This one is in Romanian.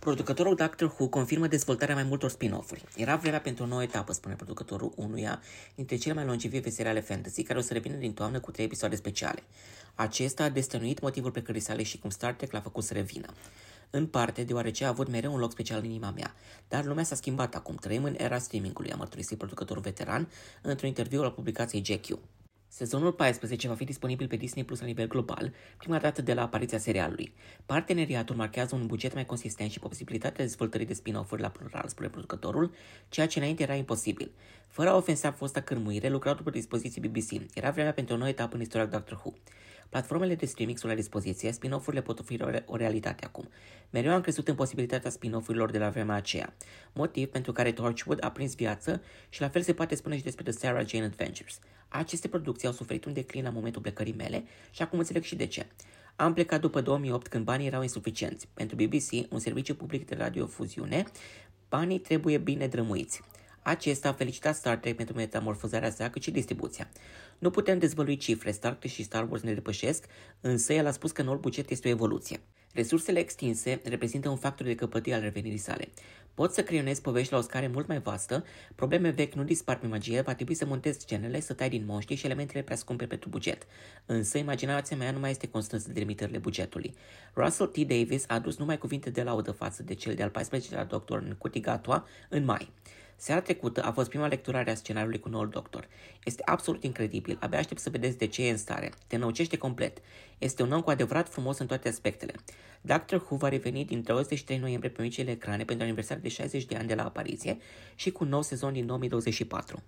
Producătorul Doctor Who confirmă dezvoltarea mai multor spin-off-uri. Era vremea pentru o nouă etapă, spune producătorul unuia dintre cele mai longevive seriale fantasy, care o să revină din toamnă cu trei episoade speciale. Acesta a destănuit motivul pe care sale și cum Star Trek l-a făcut să revină. În parte, deoarece a avut mereu un loc special în inima mea. Dar lumea s-a schimbat acum, trăim în era streamingului, a mărturisit producătorul veteran într-un interviu al publicației GQ. Sezonul 14 va fi disponibil pe Disney Plus la nivel global, prima dată de la apariția serialului. Parteneriatul marchează un buget mai consistent și posibilitatea dezvoltării de spin-off-uri la plural, spune producătorul, ceea ce înainte era imposibil. Fără a ofensa fosta cârmuire, lucrau după dispoziție BBC. Era vremea pentru o nouă etapă în istoria Doctor Who. Platformele de streaming sunt la dispoziție, spin-off-urile pot fi o realitate acum. Mereu am crezut în posibilitatea spin-off-urilor de la vremea aceea, motiv pentru care Torchwood a prins viață și la fel se poate spune și despre The Sarah Jane Adventures. Aceste producții au suferit un declin la momentul plecării mele și acum înțeleg și de ce. Am plecat după 2008 când banii erau insuficienți. Pentru BBC, un serviciu public de radiofuziune, banii trebuie bine drămuiți. Acesta a felicitat Star Trek pentru metamorfozarea sa, cât și distribuția. Nu putem dezvălui cifre, Star Trek și Star Wars ne depășesc, însă el a spus că noul buget este o evoluție. Resursele extinse reprezintă un factor de căpătie al revenirii sale. Poți să creionezi povești la o scară mult mai vastă, probleme vechi nu dispar pe magie, va trebui să montezi scenele, să tai din monștri și elementele prea scumpe pentru buget. Însă, imaginația mea nu mai este constrânsă de limitările bugetului. Russell T. Davis a adus numai cuvinte de laudă față de cel de-al 14-lea doctor în Cutigatua în mai. Seara trecută a fost prima lecturare a scenariului cu noul doctor. Este absolut incredibil, abia aștept să vedeți de ce e în stare. Te năucește complet. Este un om cu adevărat frumos în toate aspectele. Doctor Who va reveni din 23 noiembrie pe micile ecrane pentru aniversarea de 60 de ani de la apariție și cu un nou sezon din 2024.